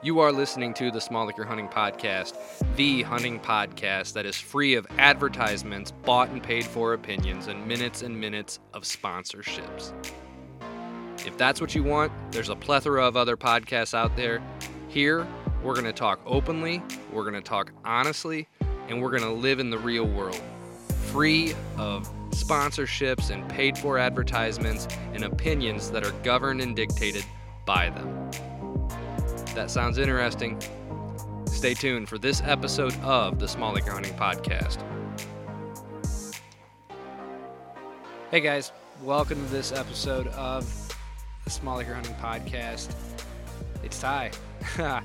You are listening to the Small Acre Hunting Podcast, the hunting podcast that is free of advertisements, bought and paid for opinions, and minutes and minutes of sponsorships. If that's what you want, there's a plethora of other podcasts out there. Here, we're going to talk openly, we're going to talk honestly, and we're going to live in the real world, free of sponsorships and paid for advertisements and opinions that are governed and dictated by them. That sounds interesting. Stay tuned for this episode of the Small Acre Hunting Podcast. Hey guys, welcome to this episode of the Small Acre Hunting Podcast. It's Ty.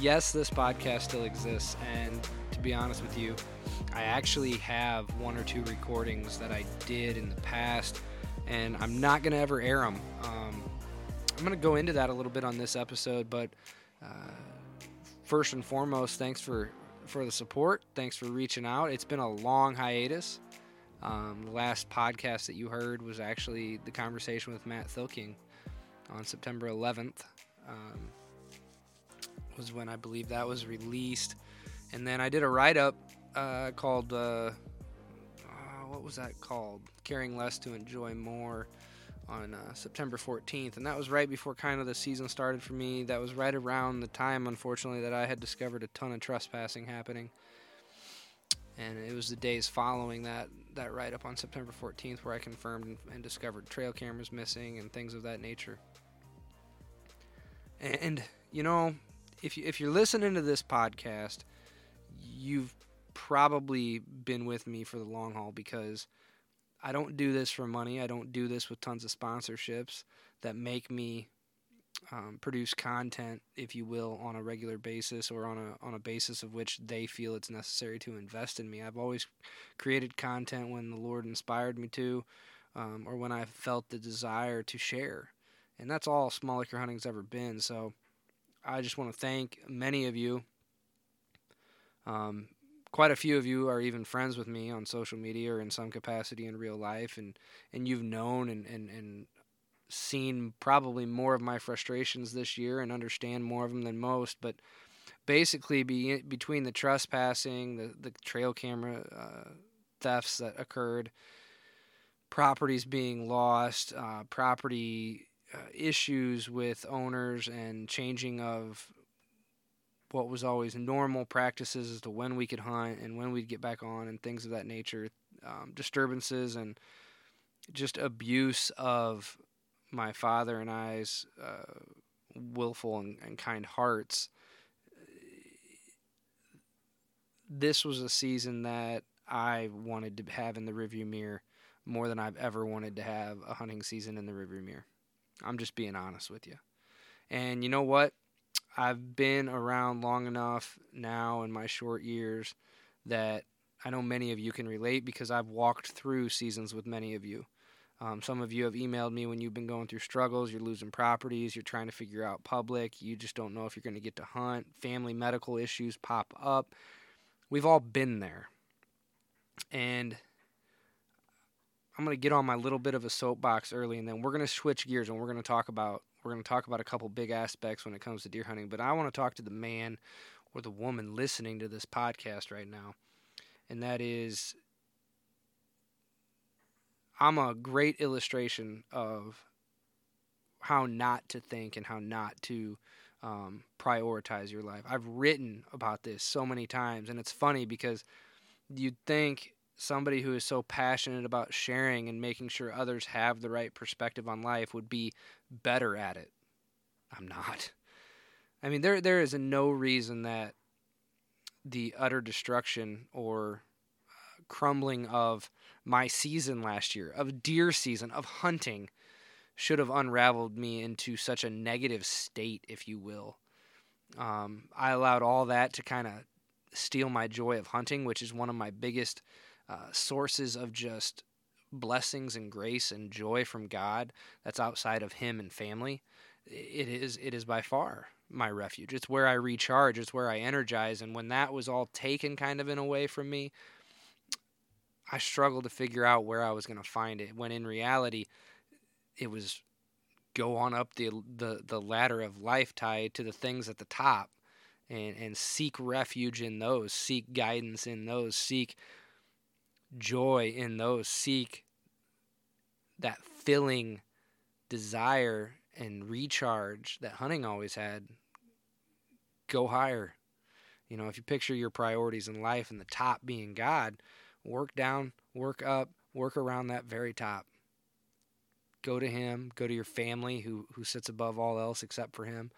yes, this podcast still exists, and to be honest with you, I actually have one or two recordings that I did in the past, and I'm not going to ever air them. Um, I'm going to go into that a little bit on this episode, but uh, first and foremost, thanks for for the support. Thanks for reaching out. It's been a long hiatus. Um, the last podcast that you heard was actually the conversation with Matt Thilking on September 11th. Um, was when I believe that was released, and then I did a write up uh, called uh, uh, what was that called? Caring less to enjoy more on uh, September 14th, and that was right before kind of the season started for me. That was right around the time, unfortunately, that I had discovered a ton of trespassing happening. And it was the days following that that write up on September 14th where I confirmed and, and discovered trail cameras missing and things of that nature. And, and you know, if you if you're listening to this podcast, you've probably been with me for the long haul because I don't do this for money. I don't do this with tons of sponsorships that make me um, produce content, if you will, on a regular basis or on a on a basis of which they feel it's necessary to invest in me. I've always created content when the Lord inspired me to, um, or when I felt the desire to share, and that's all Small Acre Hunting's ever been. So, I just want to thank many of you. Um, quite a few of you are even friends with me on social media or in some capacity in real life and and you've known and and, and seen probably more of my frustrations this year and understand more of them than most but basically be, between the trespassing the the trail camera uh, thefts that occurred properties being lost uh, property uh, issues with owners and changing of what was always normal practices as to when we could hunt and when we'd get back on and things of that nature. Um, disturbances and just abuse of my father and I's uh, willful and, and kind hearts. This was a season that I wanted to have in the rearview mirror more than I've ever wanted to have a hunting season in the rearview mirror. I'm just being honest with you. And you know what? I've been around long enough now in my short years that I know many of you can relate because I've walked through seasons with many of you. Um, some of you have emailed me when you've been going through struggles, you're losing properties, you're trying to figure out public, you just don't know if you're going to get to hunt, family medical issues pop up. We've all been there. And I'm going to get on my little bit of a soapbox early, and then we're going to switch gears and we're going to talk about we're going to talk about a couple big aspects when it comes to deer hunting, but I want to talk to the man or the woman listening to this podcast right now. And that is, I'm a great illustration of how not to think and how not to um, prioritize your life. I've written about this so many times, and it's funny because you'd think somebody who is so passionate about sharing and making sure others have the right perspective on life would be better at it. I'm not. I mean, there there is no reason that the utter destruction or uh, crumbling of my season last year, of deer season, of hunting, should have unraveled me into such a negative state, if you will. Um, I allowed all that to kind of steal my joy of hunting, which is one of my biggest uh, sources of just blessings and grace and joy from God that's outside of Him and family. It is it is by far my refuge. It's where I recharge. It's where I energize. And when that was all taken kind of in a way from me, I struggled to figure out where I was going to find it. When in reality, it was go on up the the, the ladder of life tied to the things at the top and, and seek refuge in those, seek guidance in those, seek joy in those, seek that filling desire and recharge that hunting always had. Go higher. You know, if you picture your priorities in life and the top being God, work down, work up, work around that very top. Go to Him, go to your family who, who sits above all else except for Him.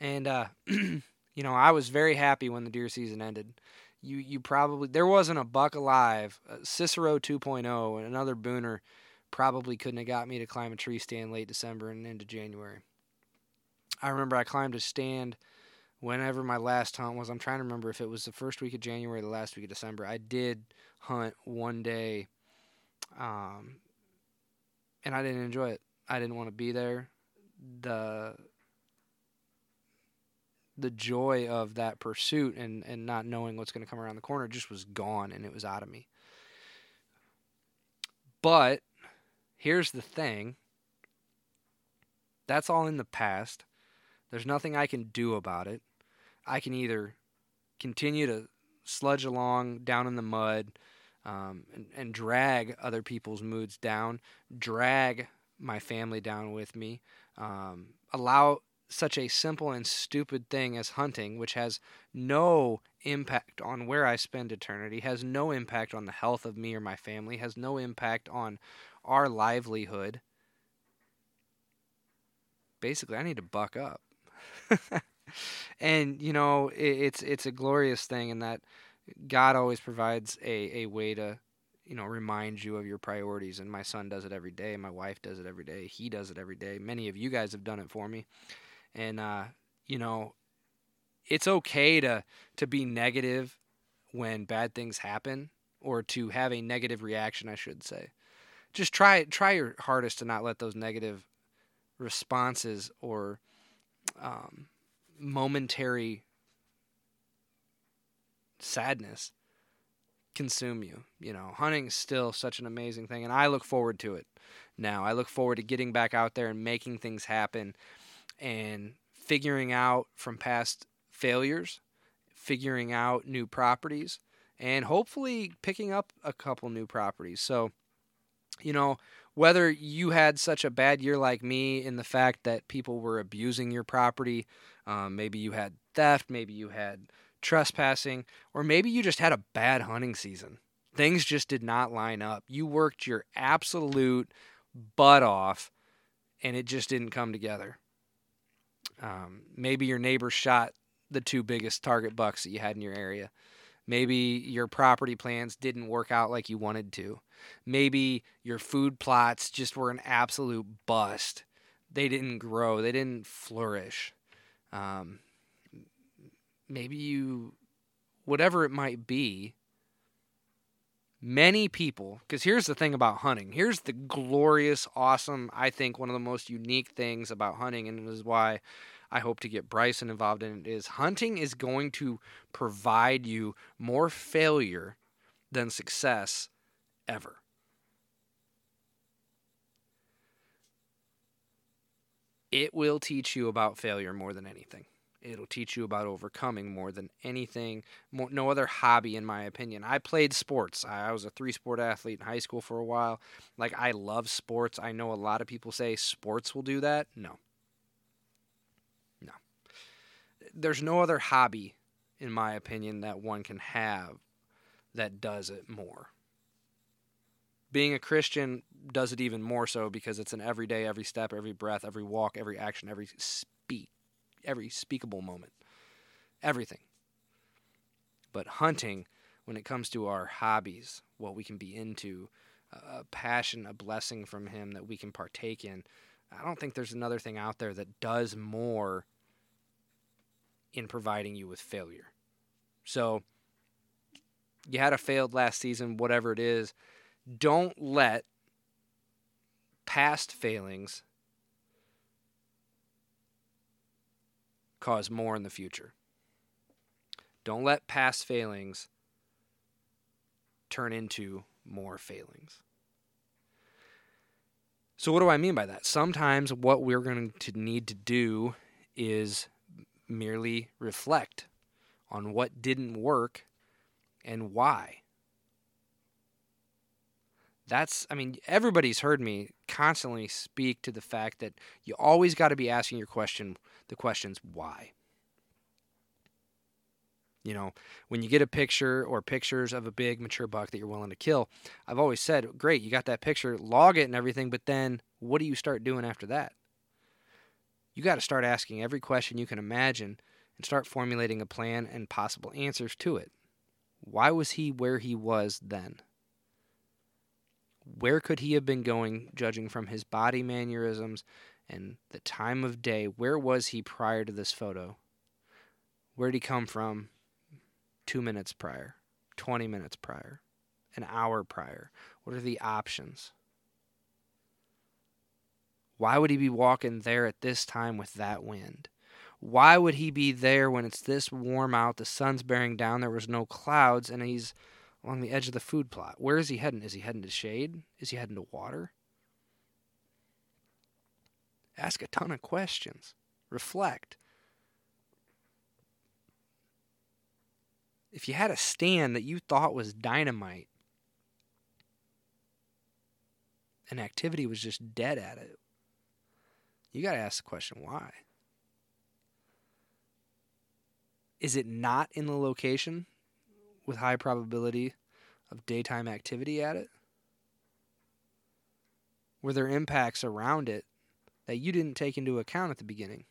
And, uh, you know, I was very happy when the deer season ended. You, you probably, there wasn't a buck alive. Uh, Cicero 2.0 and another booner probably couldn't have got me to climb a tree stand late December and into January. I remember I climbed a stand whenever my last hunt was. I'm trying to remember if it was the first week of January or the last week of December. I did hunt one day, um, and I didn't enjoy it. I didn't want to be there. The the joy of that pursuit and, and not knowing what's going to come around the corner just was gone and it was out of me. But here's the thing that's all in the past. There's nothing I can do about it. I can either continue to sludge along down in the mud um, and, and drag other people's moods down, drag my family down with me, um, allow such a simple and stupid thing as hunting, which has no impact on where I spend eternity, has no impact on the health of me or my family, has no impact on our livelihood. Basically, I need to buck up. and you know, it, it's it's a glorious thing in that God always provides a, a way to you know remind you of your priorities and my son does it every day my wife does it every day he does it every day many of you guys have done it for me and uh, you know it's okay to to be negative when bad things happen or to have a negative reaction i should say just try try your hardest to not let those negative responses or um, momentary sadness consume you. You know, hunting's still such an amazing thing, and I look forward to it now. I look forward to getting back out there and making things happen and figuring out from past failures, figuring out new properties, and hopefully picking up a couple new properties. So, you know, whether you had such a bad year like me in the fact that people were abusing your property, um, maybe you had theft, maybe you had trespassing, or maybe you just had a bad hunting season. Things just did not line up. You worked your absolute butt off and it just didn't come together. Um, maybe your neighbor shot the two biggest target bucks that you had in your area. Maybe your property plans didn't work out like you wanted to. Maybe your food plots just were an absolute bust. They didn't grow, they didn't flourish. Um, maybe you, whatever it might be, many people, because here's the thing about hunting. Here's the glorious, awesome, I think one of the most unique things about hunting, and it is why I hope to get Bryson involved in it is hunting is going to provide you more failure than success ever. It will teach you about failure more than anything. It'll teach you about overcoming more than anything, more, no other hobby, in my opinion. I played sports. I, I was a three sport athlete in high school for a while. Like, I love sports. I know a lot of people say sports will do that. No, no there's no other hobby, in my opinion, that one can have that does it more. Being a Christian does it even more so because it's an everyday, every step, every breath, every walk, every action, every speak, every speakable moment. Everything. But hunting, when it comes to our hobbies, what we can be into, a passion, a blessing from Him that we can partake in, I don't think there's another thing out there that does more in providing you with failure. So you had a failed last season, whatever it is. Don't let past failings cause more in the future. Don't let past failings turn into more failings. So, what do I mean by that? Sometimes what we're going to need to do is merely reflect on what didn't work and why. That's, I mean, everybody's heard me constantly speak to the fact that you always got to be asking your question, the questions why. You know, when you get a picture or pictures of a big mature buck that you're willing to kill, I've always said, great, you got that picture, log it and everything, but then what do you start doing after that? You got to start asking every question you can imagine and start formulating a plan and possible answers to it. Why was he where he was then? Where could he have been going, judging from his body mannerisms and the time of day? Where was he prior to this photo? Where did he come from? two minutes prior, 20 minutes prior, an hour prior? What are the options? Why would he be walking there at this time with that wind? Why would he be there when it's this warm out, the sun's bearing down, there was no clouds, and he's along the edge of the food plot? Where is he heading? Is he heading to shade? Is he heading to water? Ask a ton of questions. Reflect. if you had a stand that you thought was dynamite and activity was just dead at it, you got to ask the question why? Is it not in the location with high probability of daytime activity at it? Were there impacts around it that you didn't take into account at the beginning?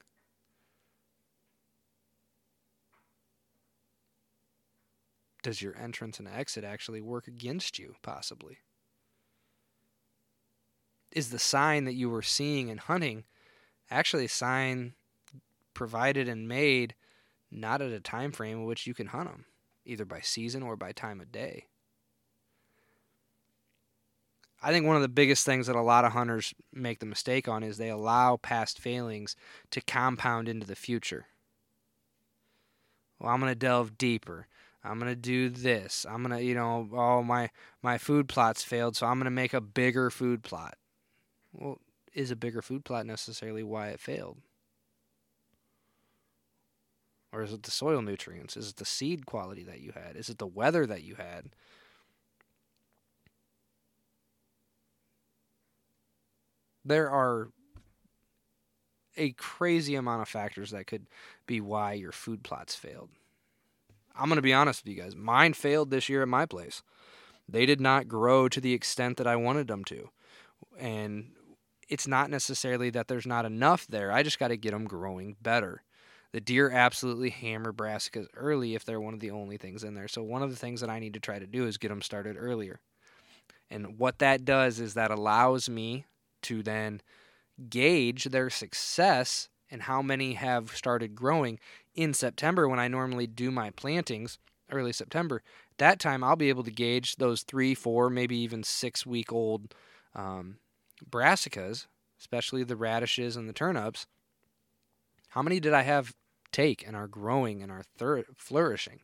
does your entrance and exit actually work against you, possibly? Is the sign that you were seeing and hunting actually a sign provided and made not at a time frame in which you can hunt them, either by season or by time of day? I think one of the biggest things that a lot of hunters make the mistake on is they allow past failings to compound into the future. Well, I'm going to delve deeper. I'm gonna do this. I'm gonna, you know, oh my my food plots failed, so I'm gonna make a bigger food plot. Well, is a bigger food plot necessarily why it failed? Or is it the soil nutrients? Is it the seed quality that you had? Is it the weather that you had? There are a crazy amount of factors that could be why your food plots failed. I'm going to be honest with you guys. Mine failed this year at my place. They did not grow to the extent that I wanted them to. And it's not necessarily that there's not enough there. I just got to get them growing better. The deer absolutely hammer brassicas early if they're one of the only things in there. So one of the things that I need to try to do is get them started earlier. And what that does is that allows me to then gauge their success and how many have started growing in September when I normally do my plantings, early September. That time I'll be able to gauge those three, four, maybe even six week old um, brassicas, especially the radishes and the turnips. How many did I have take and are growing and are thir- flourishing?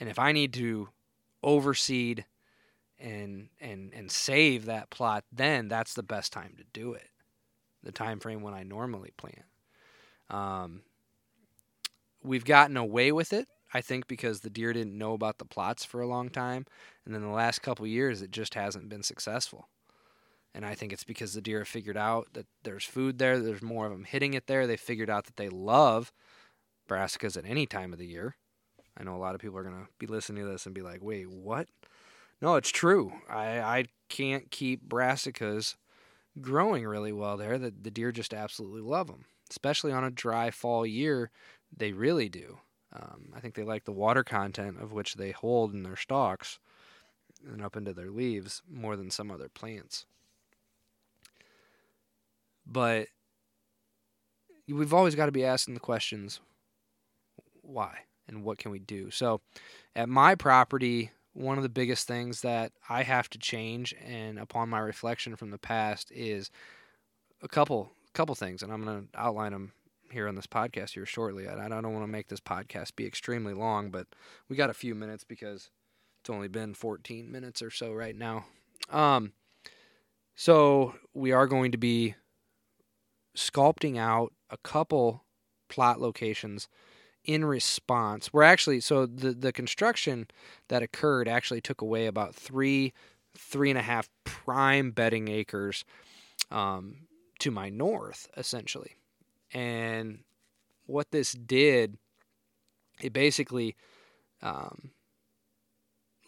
And if I need to overseed and and and save that plot, then that's the best time to do it. The time frame when I normally plant. Um, we've gotten away with it, I think, because the deer didn't know about the plots for a long time, and then the last couple years it just hasn't been successful. And I think it's because the deer have figured out that there's food there, there's more of them hitting it there. They figured out that they love brassicas at any time of the year. I know a lot of people are going to be listening to this and be like, wait, what? No, it's true. I, I can't keep brassicas growing really well there. The, the deer just absolutely love them especially on a dry fall year, they really do. Um, I think they like the water content of which they hold in their stalks and up into their leaves more than some other plants. But we've always got to be asking the questions why and what can we do? So at my property, one of the biggest things that I have to change and upon my reflection from the past is a couple couple things, and I'm going to outline them here on this podcast here shortly. I, I don't want to make this podcast be extremely long, but we got a few minutes because it's only been 14 minutes or so right now. Um, So we are going to be sculpting out a couple plot locations in response. We're actually so the the construction that occurred actually took away about three three and a half prime bedding acres um, to my north, essentially. And what this did, it basically um,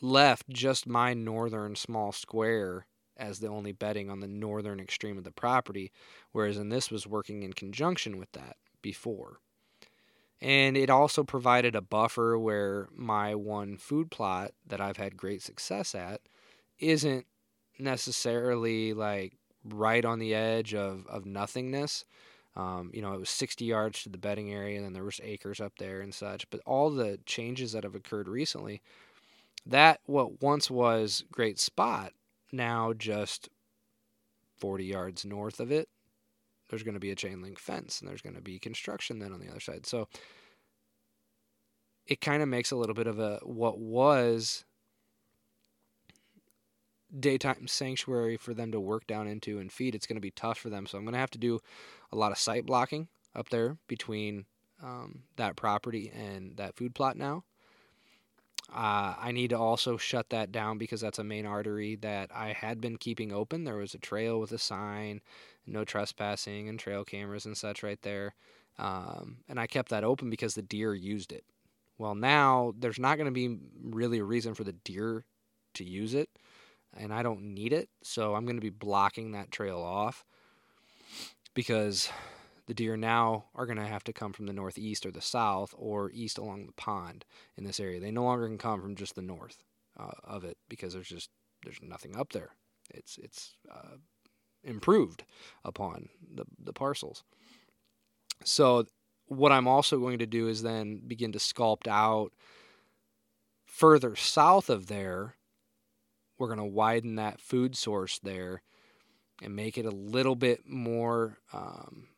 left just my northern small square as the only bedding on the northern extreme of the property, whereas in this was working in conjunction with that before. And it also provided a buffer where my one food plot that I've had great success at isn't necessarily like right on the edge of, of nothingness. Um, you know, it was 60 yards to the bedding area, and then there was acres up there and such. But all the changes that have occurred recently, that what once was great spot, now just 40 yards north of it, there's going to be a chain link fence, and there's going to be construction then on the other side. So it kind of makes a little bit of a what was daytime sanctuary for them to work down into and feed, it's going to be tough for them. So I'm going to have to do a lot of site blocking up there between um, that property and that food plot now. Uh, I need to also shut that down because that's a main artery that I had been keeping open. There was a trail with a sign, no trespassing, and trail cameras and such right there. Um, and I kept that open because the deer used it. Well, now there's not going to be really a reason for the deer to use it and I don't need it. So I'm going to be blocking that trail off because the deer now are going to have to come from the northeast or the south or east along the pond in this area. They no longer can come from just the north uh, of it because there's just there's nothing up there. It's it's uh, improved upon the the parcels. So what I'm also going to do is then begin to sculpt out further south of there we're going to widen that food source there and make it a little bit more um,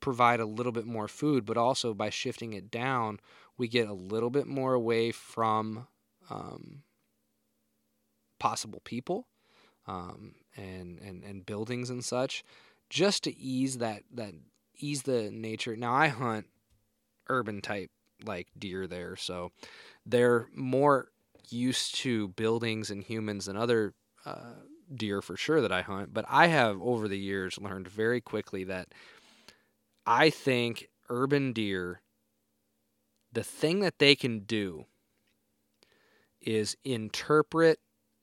provide a little bit more food but also by shifting it down we get a little bit more away from um, possible people um, and, and and buildings and such just to ease that that ease the nature. Now i hunt urban type like deer there so they're more used to buildings and humans and other uh, deer for sure that I hunt, but I have over the years learned very quickly that I think urban deer, the thing that they can do is interpret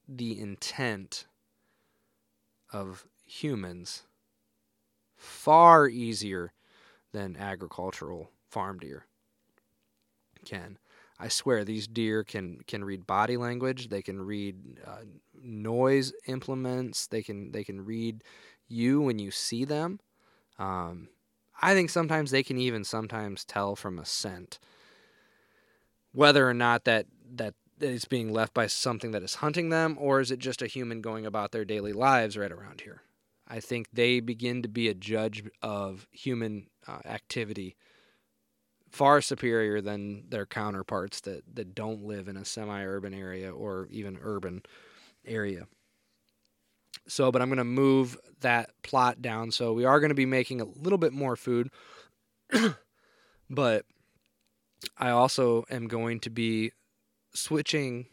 the intent of humans far easier than agricultural farm deer can. I swear these deer can can read body language. They can read uh, noise implements. They can they can read you when you see them. Um, I think sometimes they can even sometimes tell from a scent whether or not that that is being left by something that is hunting them, or is it just a human going about their daily lives right around here. I think they begin to be a judge of human uh, activity far superior than their counterparts that, that don't live in a semi-urban area or even urban area. So, but I'm going to move that plot down. So we are going to be making a little bit more food, but I also am going to be switching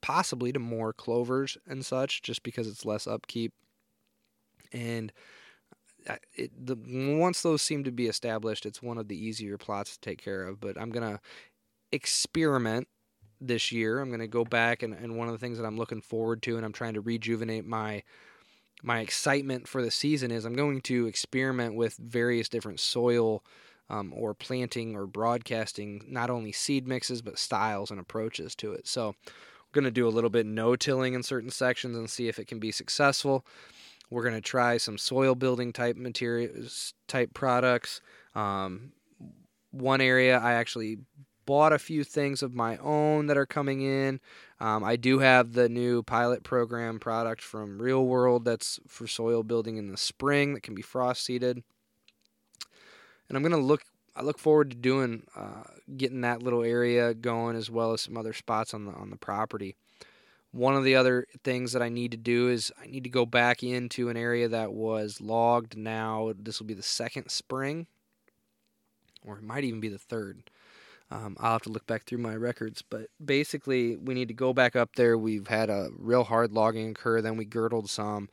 possibly to more clovers and such just because it's less upkeep. And uh, it, the once those seem to be established, it's one of the easier plots to take care of. But I'm gonna experiment this year. I'm gonna go back and, and one of the things that I'm looking forward to, and I'm trying to rejuvenate my my excitement for the season is I'm going to experiment with various different soil um, or planting or broadcasting not only seed mixes but styles and approaches to it. So we're going to do a little bit no tilling in certain sections and see if it can be successful. We're going to try some soil building type materials, type products. Um, one area I actually bought a few things of my own that are coming in. Um, I do have the new pilot program product from Real World that's for soil building in the spring that can be frost seeded. And I'm gonna look. I look forward to doing uh, getting that little area going as well as some other spots on the on the property. One of the other things that I need to do is I need to go back into an area that was logged now. This will be the second spring, or it might even be the third. Um, I'll have to look back through my records, but basically, we need to go back up there. We've had a real hard logging occur, then we girdled some.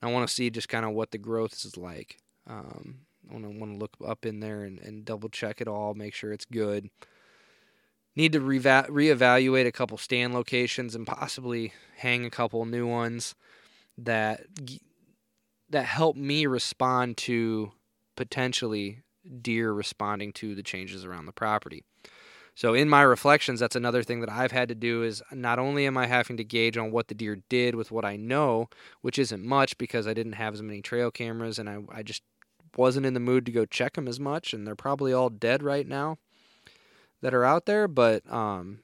I want to see just kind of what the growth is like. Um, I want to look up in there and, and double check it all, make sure it's good need to reva- reevaluate a couple stand locations and possibly hang a couple new ones that that help me respond to potentially deer responding to the changes around the property. So in my reflections, that's another thing that I've had to do is not only am I having to gauge on what the deer did with what I know, which isn't much because I didn't have as many trail cameras and I, I just wasn't in the mood to go check them as much, and they're probably all dead right now that are out there, but um,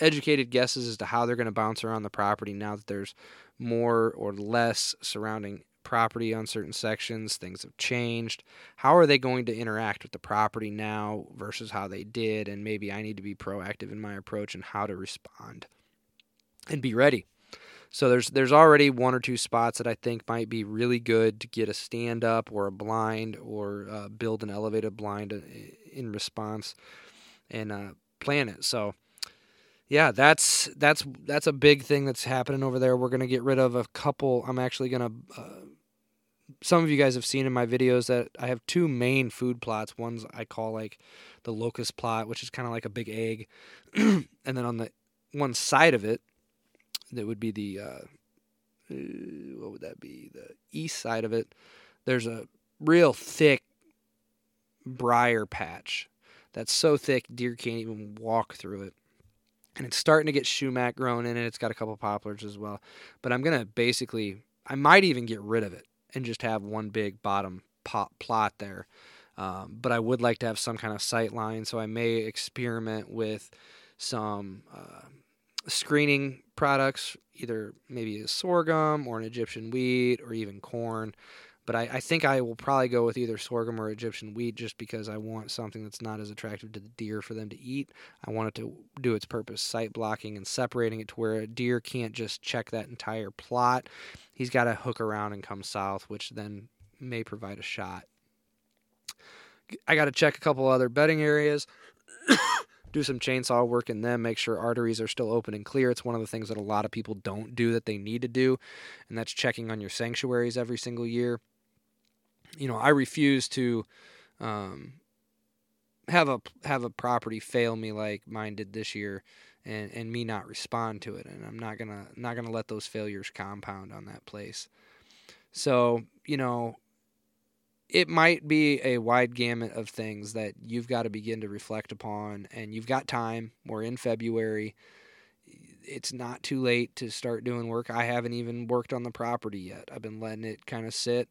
educated guesses as to how they're going to bounce around the property now that there's more or less surrounding property on certain sections. Things have changed. How are they going to interact with the property now versus how they did? And maybe I need to be proactive in my approach and how to respond and be ready. So there's there's already one or two spots that I think might be really good to get a stand up or a blind or uh, build an elevated blind uh, in response and uh, plan it. So yeah, that's that's that's a big thing that's happening over there. We're gonna get rid of a couple. I'm actually gonna. Uh, some of you guys have seen in my videos that I have two main food plots. One's I call like the locust plot, which is kind of like a big egg, and then on the one side of it that would be the uh, uh, what would that be? The east side of it. There's a real thick briar patch that's so thick deer can't even walk through it. And it's starting to get shumac grown in it. It's got a couple poplars as well. But I'm gonna basically, I might even get rid of it and just have one big bottom pot plot there. Um, but I would like to have some kind of sight line, so I may experiment with some uh, screening products, either maybe a sorghum or an Egyptian wheat or even corn. But I, I, think I will probably go with either sorghum or Egyptian wheat just because I want something that's not as attractive to the deer for them to eat. I want it to do its purpose, sight blocking and separating it to where a deer can't just check that entire plot. He's got to hook around and come south, which then may provide a shot. I got to check a couple other bedding areas. do some chainsaw work in them, make sure arteries are still open and clear. It's one of the things that a lot of people don't do that they need to do, and that's checking on your sanctuaries every single year. You know, I refuse to um, have a have a property fail me like mine did this year, and and me not respond to it, and I'm not gonna not gonna let those failures compound on that place. So you know, it might be a wide gamut of things that you've got to begin to reflect upon and you've got time. We're in february. It's not too late to start doing work. I haven't even worked on the property yet. I've been letting it kind of sit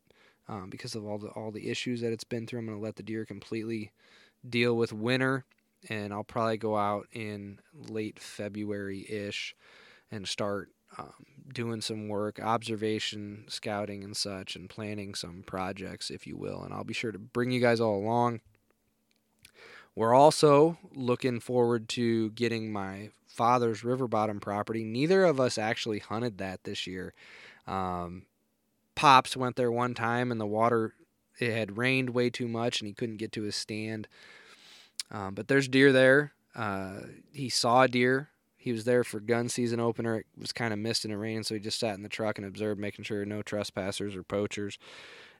um, because of all the all the issues that it's been through. I'm going to let the deer completely deal with winter and i'll probably go out in late february ish and start um, doing some work, observation, scouting, and such, and planning some projects, if you will. And I'll be sure to bring you guys all along. We're also looking forward to getting my father's river bottom property. Neither of us actually hunted that this year. Um, Pops went there one time, and the water it had rained way too much, and he couldn't get to his stand. Um, but there's deer there. Uh, he saw deer he was there for gun season opener. It was kind of mist and rain, so he just sat in the truck and observed, making sure no trespassers or poachers.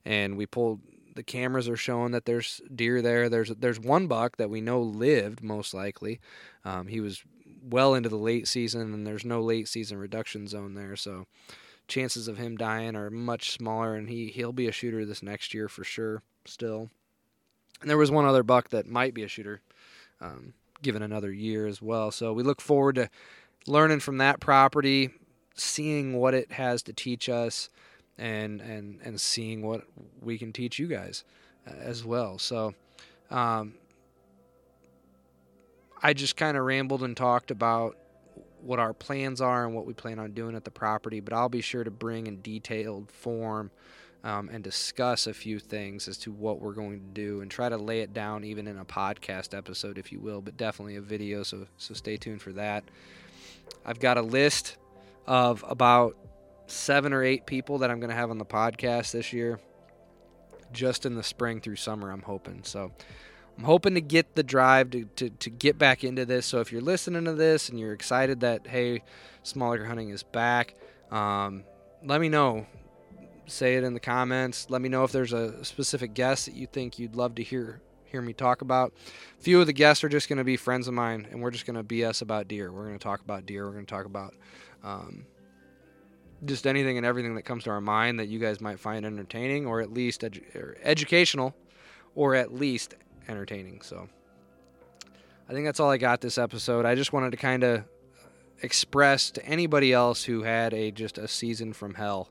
And we pulled. The cameras are showing that there's deer there. There's there's one buck that we know lived most likely. Um, he was well into the late season, and there's no late season reduction zone there, so chances of him dying are much smaller. And he he'll be a shooter this next year for sure. Still, and there was one other buck that might be a shooter. Um, given another year as well. So we look forward to learning from that property, seeing what it has to teach us, and and and seeing what we can teach you guys uh, as well. So. Um, I just kind of rambled and talked about what our plans are and what we plan on doing at the property, but I'll be sure to bring in detailed form um, and discuss a few things as to what we're going to do and try to lay it down even in a podcast episode, if you will, but definitely a video. So so stay tuned for that. I've got a list of about seven or eight people that I'm going to have on the podcast this year, just in the spring through summer, I'm hoping. So I'm hoping to get the drive to, to, to get back into this. So if you're listening to this and you're excited that, hey, small acre hunting is back, um, let me know. Say it in the comments. Let me know if there's a specific guest that you think you'd love to hear hear me talk about. A few of the guests are just going to be friends of mine, and we're just going to BS about deer. We're going to talk about deer. We're going to talk about um, just anything and everything that comes to our mind that you guys might find entertaining, or at least edu- or educational, or at least entertaining. So I think that's all I got this episode. I just wanted to kind of express to anybody else who had a just a season from hell.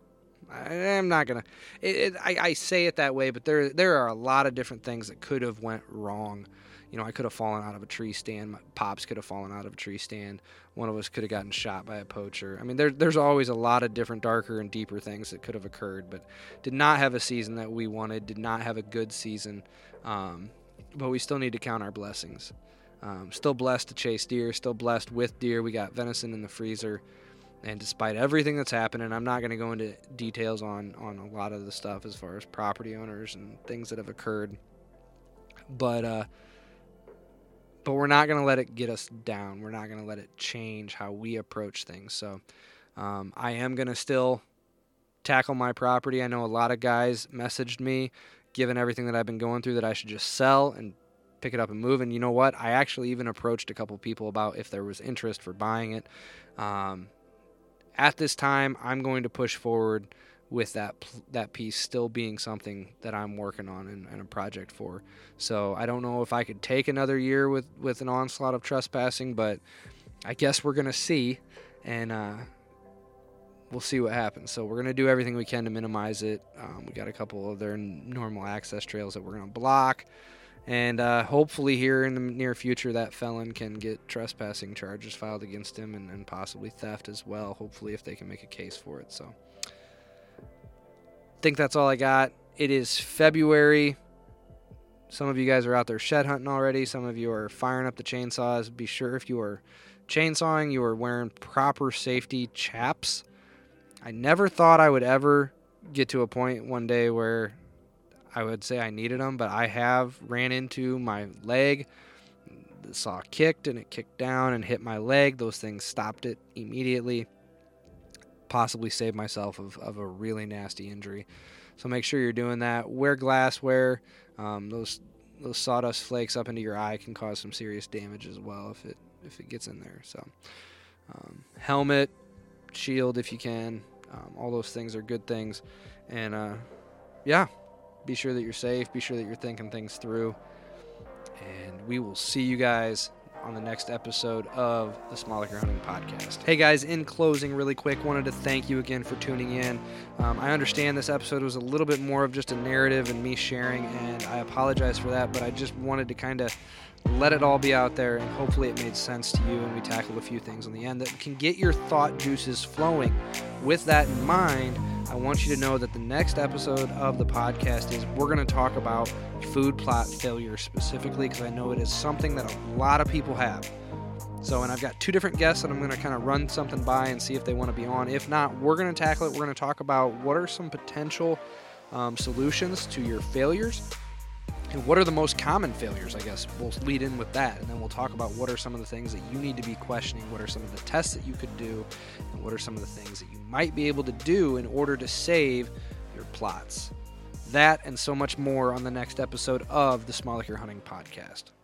I, am not gonna. It, it, I, I say it that way, but there there are a lot of different things that could have went wrong. You know, I could have fallen out of a tree stand. My pops could have fallen out of a tree stand. One of us could have gotten shot by a poacher. I mean, there, there's always a lot of different, darker and deeper things that could have occurred, but did not have a season that we wanted. Did not have a good season. Um, but we still need to count our blessings. Um, still blessed to chase deer, still blessed with deer. We got venison in the freezer. And despite everything that's happening, I'm not going to go into details on, on a lot of the stuff as far as property owners and things that have occurred. But uh, but we're not going to let it get us down. We're not going to let it change how we approach things. So um, I am going to still tackle my property. I know a lot of guys messaged me given everything that I've been going through, that I should just sell and pick it up and move. And you know what? I actually even approached a couple people about if there was interest for buying it. Um, at this time, I'm going to push forward with that that piece still being something that I'm working on and, and, a project for. So I don't know if I could take another year with with an onslaught of trespassing, but I guess we're gonna see, and uh, we'll see what happens. So we're gonna do everything we can to minimize it. Um, we got a couple of their normal access trails that we're gonna block, and uh, hopefully here in the near future that felon can get trespassing charges filed against him and, and possibly theft as well. Hopefully if they can make a case for it. So I think that's all I got. It is February. Some of you guys are out there shed hunting already. Some of you are firing up the chainsaws. Be sure if you are chainsawing, you are wearing proper safety chaps I never thought I would ever get to a point one day where I would say I needed them, but I have ran into my leg. The saw kicked and it kicked down and hit my leg. Those things stopped it immediately. Possibly saved myself of, of a really nasty injury. So make sure you're doing that. Wear glassware. Um, those those sawdust flakes up into your eye can cause some serious damage as well if it if it gets in there. So um, helmet, shield if you can. Um, all those things are good things. And uh, yeah, be sure that you're safe. Be sure that you're thinking things through. And we will see you guys on the next episode of the Small Acre Hunting Podcast. Hey guys, in closing, really quick, wanted to thank you again for tuning in. Um, I understand this episode was a little bit more of just a narrative and me sharing, and I apologize for that, but I just wanted to kind of let it all be out there, and hopefully it made sense to you. And we tackled a few things on the end that can get your thought juices flowing. With that in mind, want you to know that the next episode of the podcast is we're going to talk about food plot failure specifically because I know it is something that a lot of people have. So, and I've got two different guests that I'm going to kind of run something by and see if they want to be on. If not, we're going to tackle it. We're going to talk about what are some potential um, solutions to your failures what are the most common failures, I guess. We'll lead in with that, and then we'll talk about what are some of the things that you need to be questioning, what are some of the tests that you could do, and what are some of the things that you might be able to do in order to save your plots. That and so much more on the next episode of the Small Acre Hunting Podcast.